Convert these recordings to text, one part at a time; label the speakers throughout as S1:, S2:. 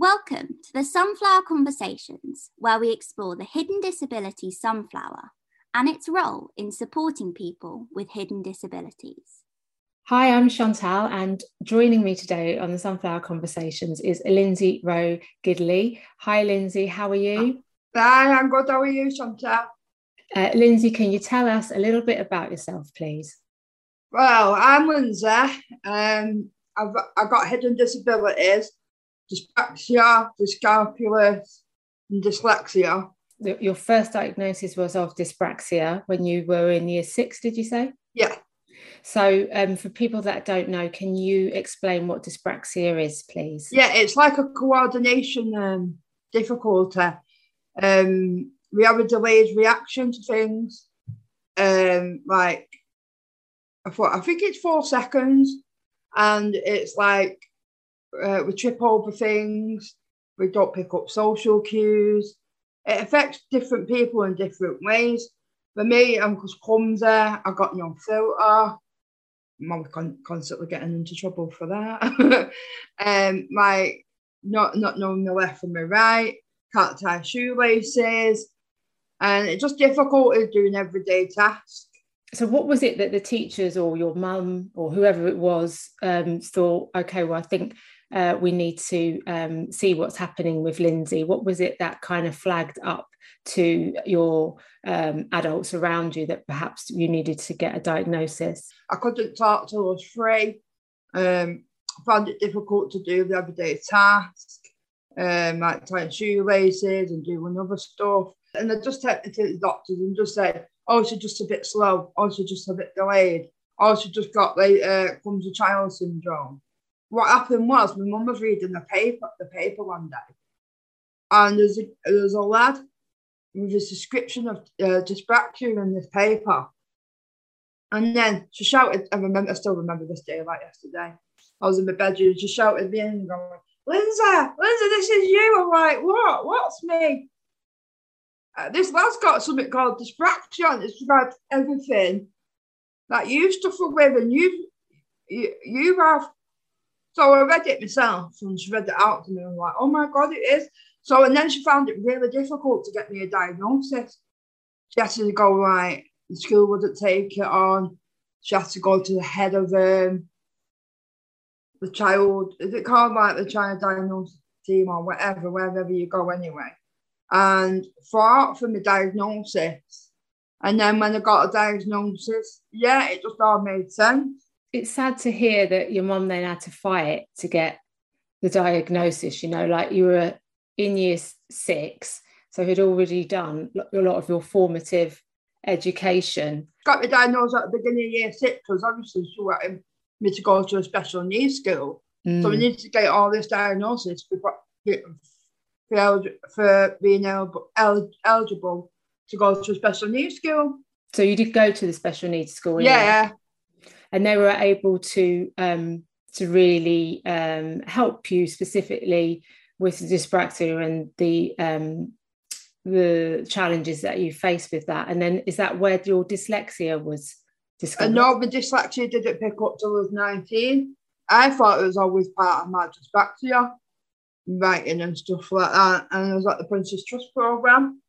S1: Welcome to the Sunflower Conversations, where we explore the hidden disability sunflower and its role in supporting people with hidden disabilities.
S2: Hi, I'm Chantal, and joining me today on the Sunflower Conversations is Lindsay Rowe Gidley. Hi, Lindsay, how are you?
S3: Hi, I'm good. How are you, Chantal?
S2: Uh, Lindsay, can you tell us a little bit about yourself, please?
S3: Well, I'm Lindsay. Um, I've, I've got hidden disabilities, dyspraxia, dyscalculus, and dyslexia.
S2: Your first diagnosis was of dyspraxia when you were in year six, did you say?
S3: Yeah.
S2: So, um, for people that don't know, can you explain what dyspraxia is, please?
S3: Yeah, it's like a coordination um, difficulty. Um, we have a delayed reaction to things. Um, like I thought, I think it's four seconds, and it's like uh, we trip over things. We don't pick up social cues. It affects different people in different ways. For me, I'm just clumsy. I've got no filter. Con- constantly getting into trouble for that. um, my not not knowing the left from the right, can't tie shoelaces, and it's just difficult doing everyday tasks.
S2: So, what was it that the teachers or your mum or whoever it was um, thought? Okay, well, I think uh, we need to um, see what's happening with Lindsay. What was it that kind of flagged up to your um, adults around you that perhaps you needed to get a diagnosis?
S3: I couldn't talk till I was free. Um, I found it difficult to do the everyday tasks, um, like tying shoelaces and doing other stuff. And they just took me to the doctors and just said, oh, she's just a bit slow, oh, she's just a bit delayed, oh, she just got the uh, clumsy child syndrome. What happened was my mum was reading the paper, the paper one day, and there's a, there's a lad with a description of uh, dyspraxia in this paper. And then she shouted, I remember, I still remember this day like yesterday. I was in my bedroom, she shouted me and going, Lindsay, Lindsay, this is you. I'm like, what? What's me? Uh, this lad's got something called dyspraxia, it's about everything that you suffer with, and you, you, you have. So I read it myself, and she read it out to me. I'm like, oh my god, it is. So, and then she found it really difficult to get me a diagnosis. She had to go, right, the school wouldn't take it on. She had to go to the head of um, the child, is it called like the child diagnosis team or whatever, wherever you go anyway. And fought for the diagnosis. And then when I got a diagnosis, yeah, it just all made sense.
S2: It's sad to hear that your mom then had to fight to get the diagnosis, you know, like you were in year six, so had already done a lot of your formative education.
S3: Got the diagnosis at the beginning of year six because obviously she wanted me to go to a special needs school. Mm. So we need to get all this diagnosis before, for, for being el- eligible to go to a special needs school.
S2: So you did go to the special needs school,
S3: yeah,
S2: and they were able to um, to really um, help you specifically with dyspraxia and the um, the challenges that you face with that. And then is that where your dyslexia was discovered?
S3: No, the dyslexia didn't pick up till I was 19. I thought it was always part of my dyspraxia, writing and stuff like that. And I was at the Prince's Trust programme.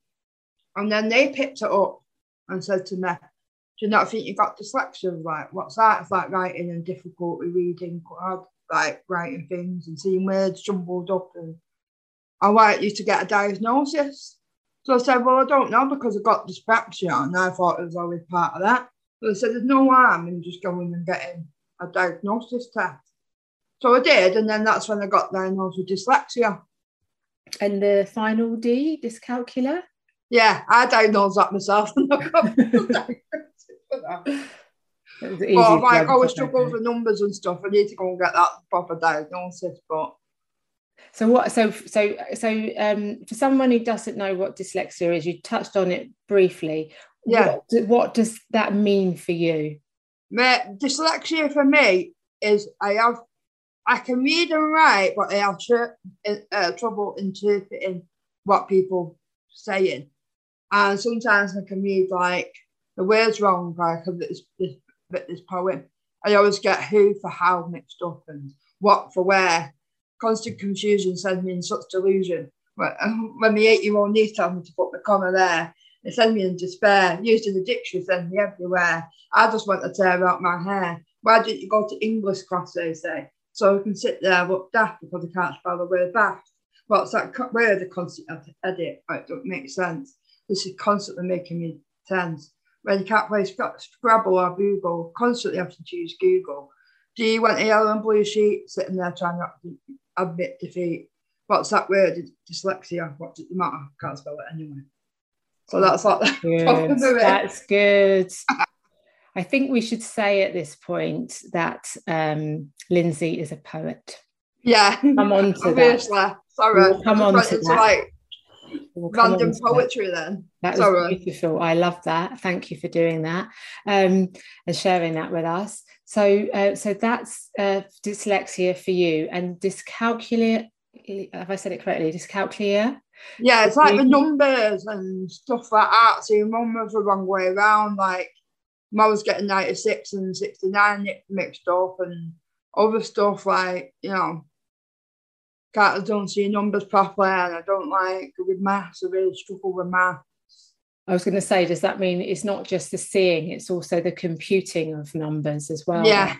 S3: And then they picked it up and said to me, Do you not think you've got dyslexia? Like, what's that? It's like writing and difficulty reading, like writing things and seeing words jumbled up. And I want you to get a diagnosis. So I said, Well, I don't know because I got dyspraxia and I thought it was always part of that. So I said, There's no harm in just going and getting a diagnosis test. So I did, and then that's when I got diagnosed with dyslexia.
S2: And the final D, dyscalculia?
S3: Yeah, I diagnosed that myself. but I'm like, I struggle with the numbers and stuff. I need to go and get that proper diagnosis. But
S2: so what? So so so um, for someone who doesn't know what dyslexia is, you touched on it briefly.
S3: Yeah.
S2: What, what does that mean for you?
S3: My, dyslexia for me is I have I can read and write, but I have uh, trouble interpreting what people saying, and sometimes I can read like the words wrong, like this this this poem. I always get who for how mixed up and what for where constant confusion sends me in such delusion. When the eight-year-old niece tells me to put the comma there, it sends me in despair. Used in the dictionary sends me everywhere. I just want to tear out my hair. Why didn't you go to English class, they say? So I can sit there look daft because I can't spell the word bath. What's that word, the constant edit? It don't make sense. This is constantly making me tense. When you can't play Scrabble or Google, constantly have to choose Google. Do you want a yellow and blue sheet sitting there trying not to admit defeat? What's that word? Dyslexia. What does it matter? Can't spell it anyway. So that's like
S2: good. That's good. I think we should say at this point that um, Lindsay is a poet.
S3: Yeah,
S2: I'm on to Obviously. that.
S3: Sorry, we'll come on to that. Like we'll random poetry then.
S2: That Sorry. was beautiful. I love that. Thank you for doing that um, and sharing that with us. So, uh, so that's uh, dyslexia for you and dyscalculia. Have I said it correctly? Dyscalculia.
S3: Yeah, it's like the numbers and stuff like that. So your mum was the wrong way around. Like mum was getting 96 and 69 mixed up and other stuff like, you know, I don't see numbers properly and I don't like with maths. I really struggle with maths.
S2: I was going to say, does that mean it's not just the seeing, it's also the computing of numbers as well?
S3: Yeah.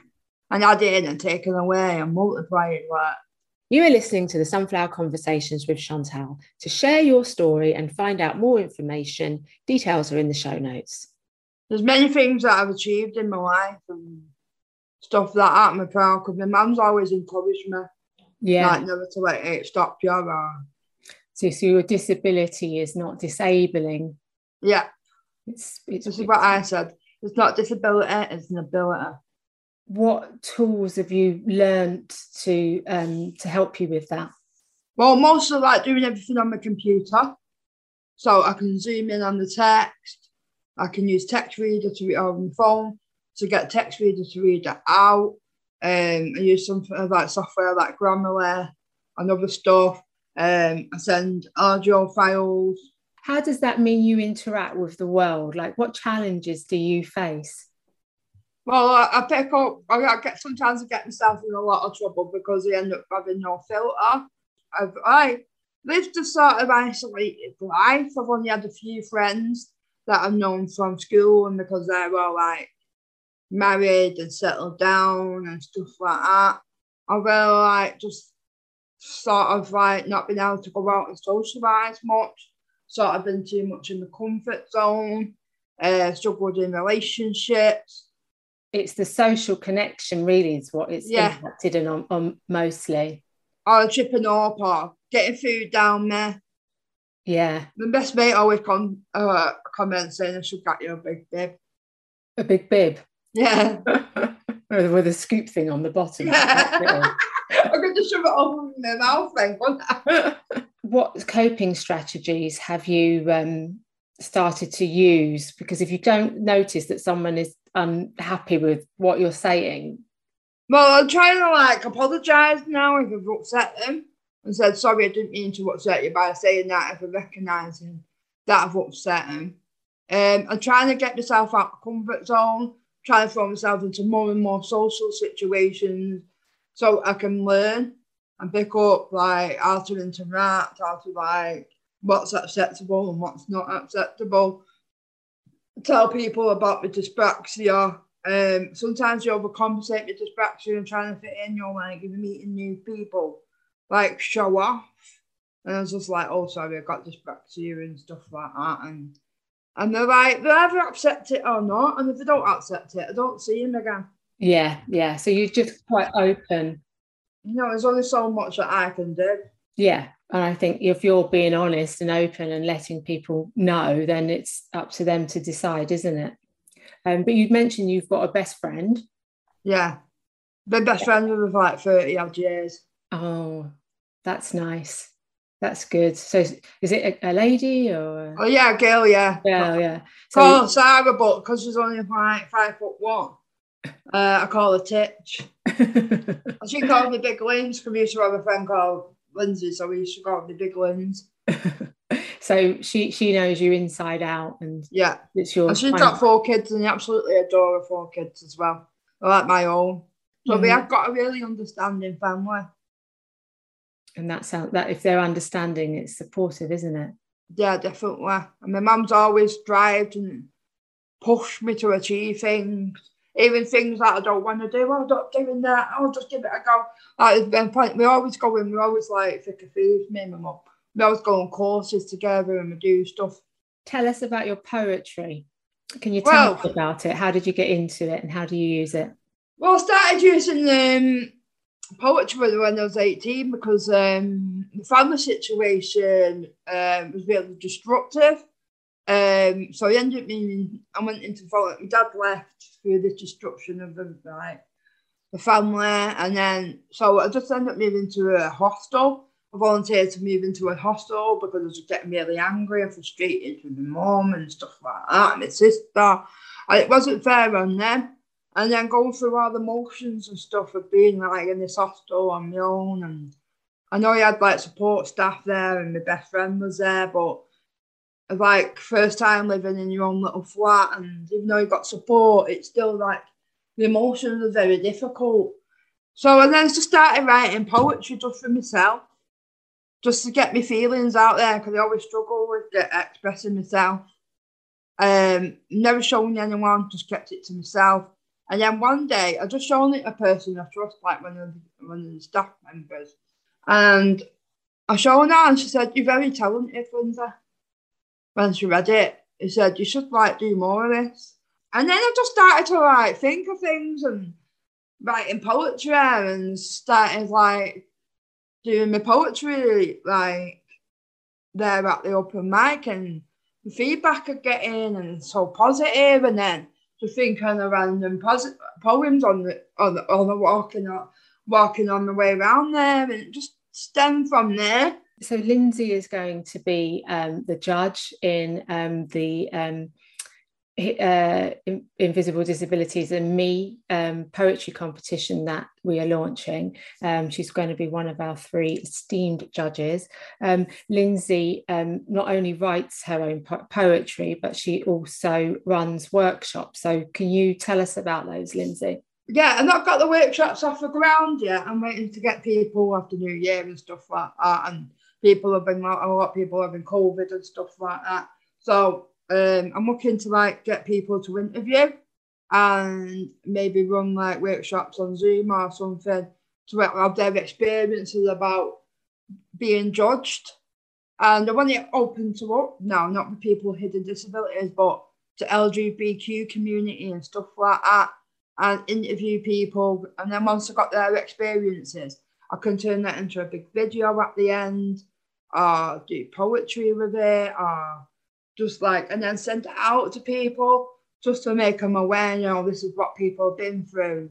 S3: And adding and taking away and multiplying that.
S4: You are listening to the Sunflower Conversations with Chantal. To share your story and find out more information, details are in the show notes.
S3: There's many things that I've achieved in my life and stuff like that. I'm proud because my mum's always encouraged me. Yeah. Like never to let it stop you. Or...
S2: So, so your disability is not disabling.
S3: Yeah. It's, it's, this is what I said. It's not disability, it's an ability
S2: what tools have you learned to um, to help you with that?
S3: Well, mostly like doing everything on my computer, so I can zoom in on the text. I can use text reader to read on my phone to get text reader to read it out. Um, I use some like software like Grammarly and other stuff. Um, I send audio files.
S2: How does that mean you interact with the world? Like, what challenges do you face?
S3: Well, I, I pick up. I get sometimes I get myself in a lot of trouble because I end up having no filter. I've I lived a sort of isolated life. I've only had a few friends that I've known from school, and because they're all like married and settled down and stuff like that, I really like just sort of like not being able to go out and socialise much. Sort of been too much in the comfort zone. Uh, struggled in relationships
S2: it's the social connection really is what it's yeah. impacted on, on mostly.
S3: Or chipping up or getting food down there.
S2: Yeah.
S3: My best mate always come uh, comment saying I should get you a big bib.
S2: A big bib?
S3: Yeah.
S2: with a scoop thing on the bottom.
S3: Yeah. I'm going to shove it over my mouth then,
S2: What coping strategies have you um, started to use? Because if you don't notice that someone is unhappy with what you're saying?
S3: Well, I'm trying to like apologise now if I've upset them and said, sorry, I didn't mean to upset you by saying that if I recognise that I've upset them. Um, I'm trying to get myself out of comfort zone, trying to throw myself into more and more social situations so I can learn and pick up like how to interact, how to like what's acceptable and what's not acceptable tell people about the dyspraxia. Um, sometimes you overcompensate with dyspraxia and trying to fit in. You're like, you're meeting new people, like show off. And I was just like, oh, sorry, I got dyspraxia and stuff like that. And and they're like, they'll either accept it or not. And if they don't accept it, I don't see them again.
S2: Yeah, yeah. So you're just quite open.
S3: You know, there's only so much that I can do.
S2: Yeah, and I think if you're being honest and open and letting people know, then it's up to them to decide, isn't it? Um, but you mentioned you've got a best friend.
S3: Yeah. Been best friends with like 30 odd years.
S2: Oh, that's nice. That's good. So is it a, a lady or?
S3: Oh yeah, a girl, yeah.
S2: Yeah, yeah.
S3: So call Sarah, but because she's only like five foot one, uh, I call her Titch. she calls me Big Limbs because we used to have a friend called Lindsay, so we used to call the big ones.
S2: so she she knows you inside out, and
S3: yeah,
S2: it's your.
S3: And she's got four kids, and I absolutely adore her four kids as well. I like my own. So mm-hmm. we have got a really understanding family.
S2: And that's how that if they're understanding, it's supportive, isn't it?
S3: Yeah, definitely. And my mum's always strived and pushed me to achieve things. Even things that I don't want to do, I'm not doing that. I'll just give it a go. Like, been point we always go in, we always like thick of food, me and my mum. We always go on courses together and we do stuff.
S2: Tell us about your poetry. Can you tell well, us about it? How did you get into it and how do you use it?
S3: Well, I started using um, poetry when I was 18 because um, the family situation um, was really destructive. Um, so I ended up meaning I went into My dad left through the destruction of the like the family, and then so I just ended up moving to a hostel. I volunteered to move into a hostel because I was getting really angry and frustrated with my mum and stuff like that, and my sister. And it wasn't fair on them. And then going through all the motions and stuff of being like in this hostel on my own. And I know I had like support staff there and my best friend was there, but like first time living in your own little flat and even though you got support, it's still like the emotions are very difficult. So and then I just started writing poetry just for myself, just to get my feelings out there because I always struggle with expressing myself. Um, never shown anyone, just kept it to myself. And then one day, I just shown it a person I trust, like one of the, one of the staff members, and I showed her, and she said, "You're very talented, Lindsay." When she read it, he said, "You should like do more of this." And then I just started to like think of things and writing poetry and started like doing my poetry like there at the open mic and the feedback I get in and so positive and then to think on a random poems on the on the, on the walking on walking on the way around there and just stem from there.
S2: So Lindsay is going to be um, the judge in um, the um, uh, Invisible Disabilities and Me um, poetry competition that we are launching. Um, she's going to be one of our three esteemed judges. Um, Lindsay um, not only writes her own po- poetry, but she also runs workshops. So, can you tell us about those, Lindsay?
S3: Yeah, and I've got the workshops off the ground yet. I'm waiting to get people after New Year and stuff like that. And people have been, a lot of people having COVID and stuff like that. So um, I'm looking to like get people to interview and maybe run like workshops on Zoom or something to have their experiences about being judged. And I want it open to up now, not for people with hidden disabilities, but to LGBTQ community and stuff like that, and interview people. And then once I got their experiences, I can turn that into a big video at the end, or do poetry with it, or just like, and then send it out to people just to make them aware, you know, this is what people have been through.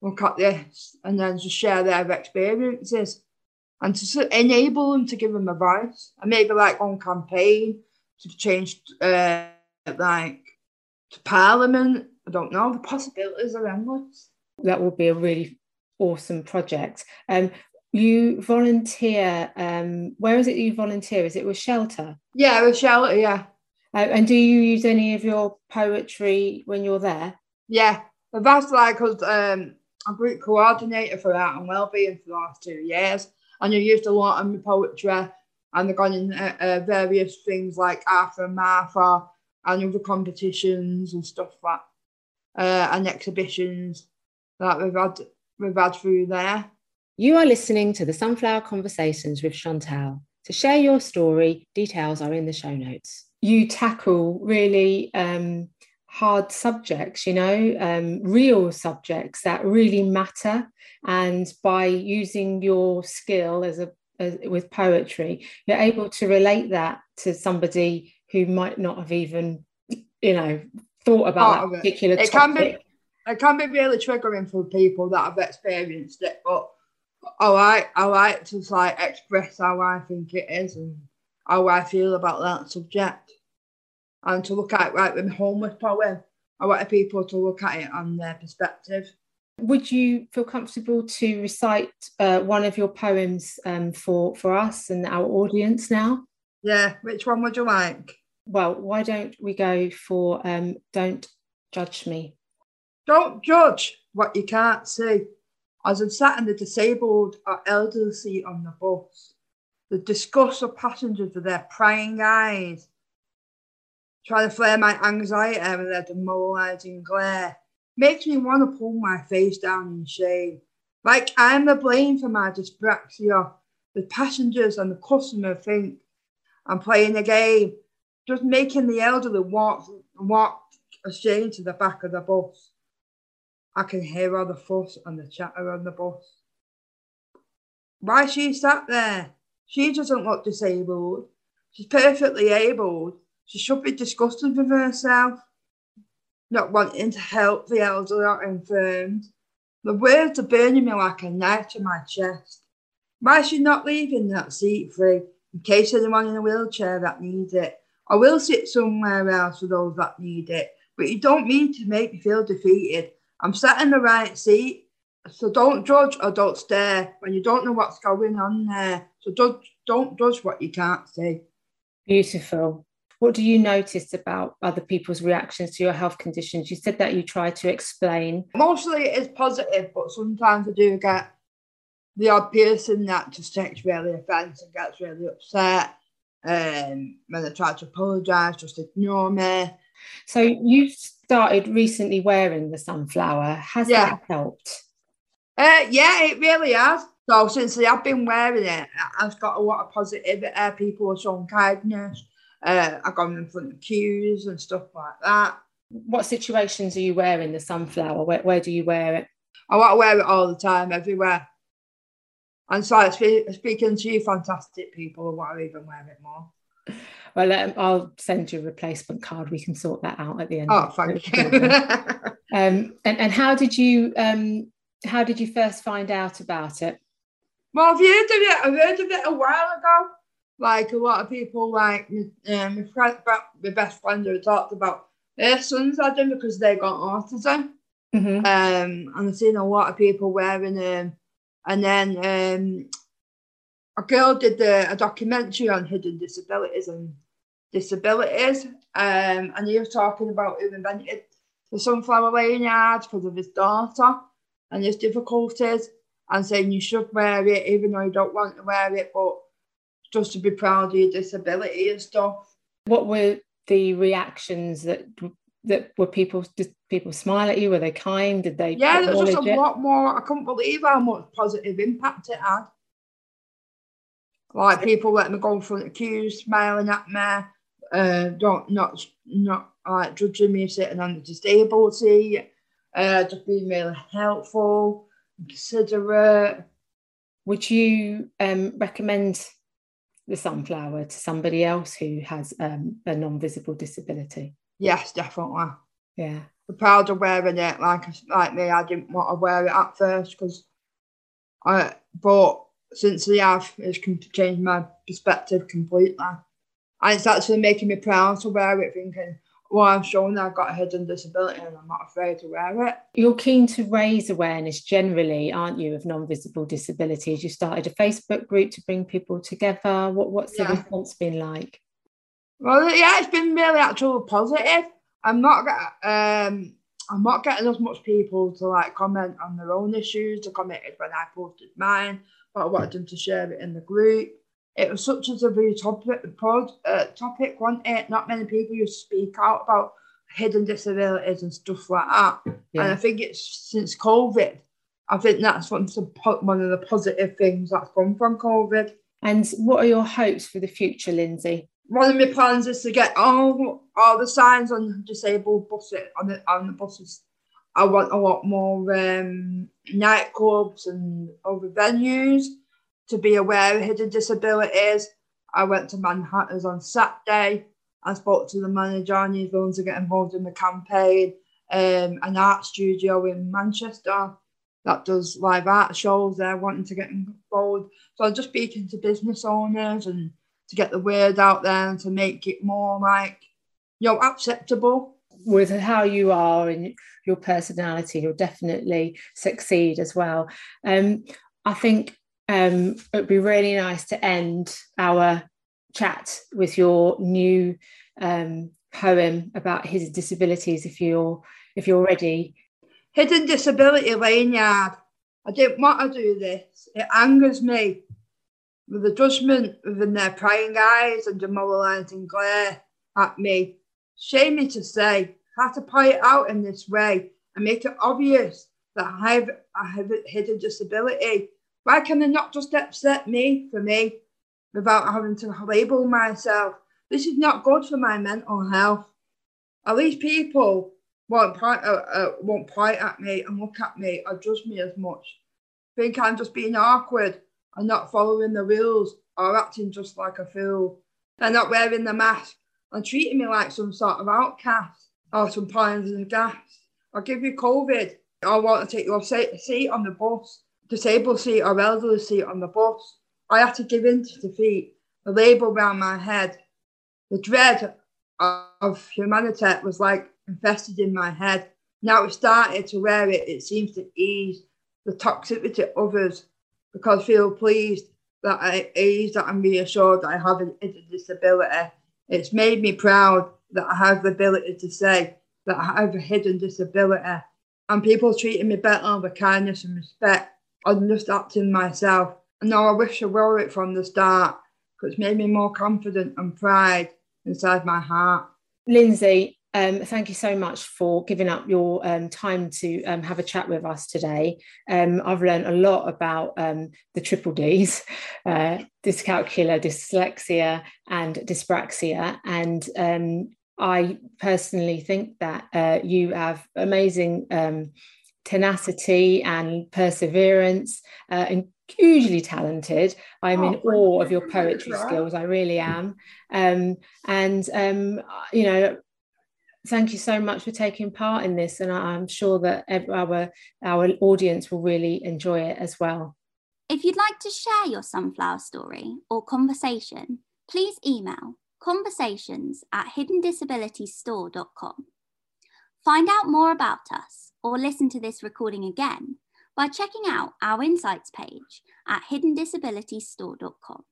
S3: Look at this, and then just share their experiences and to enable them to give them advice and maybe like on campaign to change, uh, like to Parliament. I don't know. The possibilities are endless.
S2: That would be a really awesome project. Um, you volunteer. Um, where is it you volunteer? Is it with Shelter?
S3: Yeah, with Shelter. Yeah.
S2: Uh, and do you use any of your poetry when you're there?
S3: Yeah, that's like because um, I'm group coordinator for art and well-being for the last two years, and I used a lot of my poetry, and I've gone in uh, uh, various things like Arthur and Martha and other competitions and stuff like uh, and exhibitions that we've had we've had through there.
S4: You are listening to the Sunflower Conversations with Chantal. To share your story, details are in the show notes.
S2: You tackle really um, hard subjects, you know, um, real subjects that really matter. And by using your skill as a as, with poetry, you're able to relate that to somebody who might not have even, you know, thought about that particular it.
S3: It
S2: topic.
S3: can be, it can be really triggering for people that have experienced it, but I like I like to like express how I think it is and how I feel about that subject, and to look at it like with homeless poem. I want people to look at it on their perspective.
S2: Would you feel comfortable to recite uh, one of your poems um, for for us and our audience now?
S3: Yeah, which one would you like?
S2: Well, why don't we go for um, "Don't Judge Me"?
S3: Don't judge what you can't see As I'm sat in the disabled or elderly seat on the bus, the disgust of passengers with their prying eyes, trying to flare my anxiety with their demoralising glare, makes me want to pull my face down in shame. Like I'm the blame for my dyspraxia. The passengers and the customer think I'm playing a game, just making the elderly walk walk ashamed to the back of the bus. I can hear all the fuss and the chatter on the bus. Why she sat there? She doesn't look disabled. She's perfectly able. She should be disgusted with herself, not wanting to help the elderly or infirmed. The words are burning me like a knife to my chest. Why is she not leaving that seat free in case anyone in a wheelchair that needs it? I will sit somewhere else for those that need it, but you don't mean to make me feel defeated. I'm sat in the right seat, so don't judge or don't stare when you don't know what's going on there. So don't, don't judge what you can't see.
S2: Beautiful. What do you notice about other people's reactions to your health conditions? You said that you try to explain.
S3: Mostly it is positive, but sometimes I do get the odd person that just takes really offence and gets really upset. Um, when I try to apologise, just ignore me.
S2: So you started recently wearing the sunflower. Has yeah. that helped?
S3: Uh, yeah, it really has. So since I've been wearing it, I've got a lot of positivity. People are showing kindness. Uh, I've gone in front of queues and stuff like that.
S2: What situations are you wearing the sunflower? Where, where do you wear it?
S3: I want to wear it all the time, everywhere. And so speaking to you, fantastic people, I want to even wear it more.
S2: Well, um, I'll send you a replacement card. We can sort that out at the end.
S3: Oh, thank you.
S2: um, and, and how did you um, how did you first find out about it?
S3: Well, I've heard of it. I've heard of it a while ago like a lot of people, like um, my friend, my best friend who talked about their sons had them because they got autism. Mm-hmm. Um, and I've seen a lot of people wearing them. And then um, a girl did the, a documentary on hidden disabilities and disabilities. Um, and he was talking about who invented the sunflower lanyard because of his daughter and his difficulties and saying you should wear it even though you don't want to wear it, but just to be proud of your disability and stuff.
S2: What were the reactions that that were people did people smile at you? Were they kind? Did they?
S3: Yeah, there was just a it? lot more. I couldn't believe how much positive impact it had. Like people letting me go in front of queues, smiling at me, uh, don't not not like judging me sitting on the disability, uh, just being really helpful, considerate.
S2: Would you um, recommend the sunflower to somebody else who has um, a non-visible disability?
S3: Yes, definitely.
S2: Yeah.
S3: I'm proud of wearing it. Like like me, I didn't want to wear it at first because I but since the have, it's changed my perspective completely. And it's actually making me proud to wear it, thinking, well, I'm showing I've got a hidden disability and I'm not afraid to wear it.
S2: You're keen to raise awareness generally, aren't you, of non-visible disabilities? You started a Facebook group to bring people together. What, what's yeah. the response been like?
S3: Well, yeah, it's been really actually positive. I'm not um, I'm not getting as much people to like comment on their own issues. They commented when I posted mine, but I wanted them to share it in the group it was such as a very topic, pod, uh, topic, wasn't it? Not many people used to speak out about hidden disabilities and stuff like that. Yeah. And I think it's since COVID, I think that's one of the positive things that's come from COVID.
S2: And what are your hopes for the future, Lindsay?
S3: One of my plans is to get all all the signs on disabled buses on the on the buses. I want a lot more um, nightclubs and other venues to be aware of hidden disabilities. I went to Manhattan's on Saturday. I spoke to the manager and he's willing to get involved in the campaign. Um, an art studio in Manchester that does live art shows. They're wanting to get involved. So I'm just speaking to business owners and to get the word out there and to make it more like, you know, acceptable.
S2: With how you are and your personality, you'll definitely succeed as well. Um, I think um, it would be really nice to end our chat with your new um, poem about his disabilities if you're if you're ready
S3: hidden disability lanyard I didn't want to do this. It angers me. With the judgment within their prying eyes and demoralising glare at me. Shame me to say, I had to play it out in this way and make it obvious that I have, I have a hidden disability. Why can they not just accept me for me without having to label myself? This is not good for my mental health. At least people won't point, uh, uh, won't point at me and look at me or judge me as much. Think I'm just being awkward and not following the rules or acting just like a fool. They're not wearing the mask and treating me like some sort of outcast or some poison gas. I'll give you COVID. I want to take your seat on the bus, disabled seat or elderly seat on the bus. I had to give in to defeat. The label around my head, the dread of humanity was like infested in my head. Now it started to wear it, it seems to ease the toxicity of others because I feel pleased that I ease that I'm reassured that I have a, disability. It's made me proud that I have the ability to say that I have a hidden disability and people treating me better with kindness and respect. I'm just acting myself. And now I wish I were it from the start because it's made me more confident and pride inside my heart.
S2: Lindsay, um, thank you so much for giving up your um, time to um, have a chat with us today. Um, I've learned a lot about um, the triple Ds, uh, dyscalculia, dyslexia, and dyspraxia. And um, I personally think that uh, you have amazing tenacity and perseverance uh, and hugely talented. I'm oh, in awe of your poetry skills. I really am. Um, and, um, you know, thank you so much for taking part in this. And I'm sure that our, our audience will really enjoy it as well.
S1: If you'd like to share your sunflower story or conversation, please email conversations at hiddendisabilitiesstore.com. Find out more about us or listen to this recording again by checking out our insights page at hiddendisabilitiesstore.com.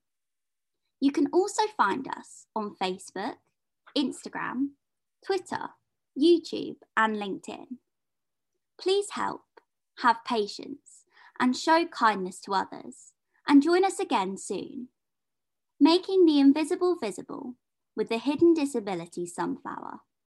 S1: You can also find us on Facebook, Instagram, Twitter, YouTube, and LinkedIn. Please help, have patience, and show kindness to others, and join us again soon. Making the invisible visible with the Hidden Disability Sunflower.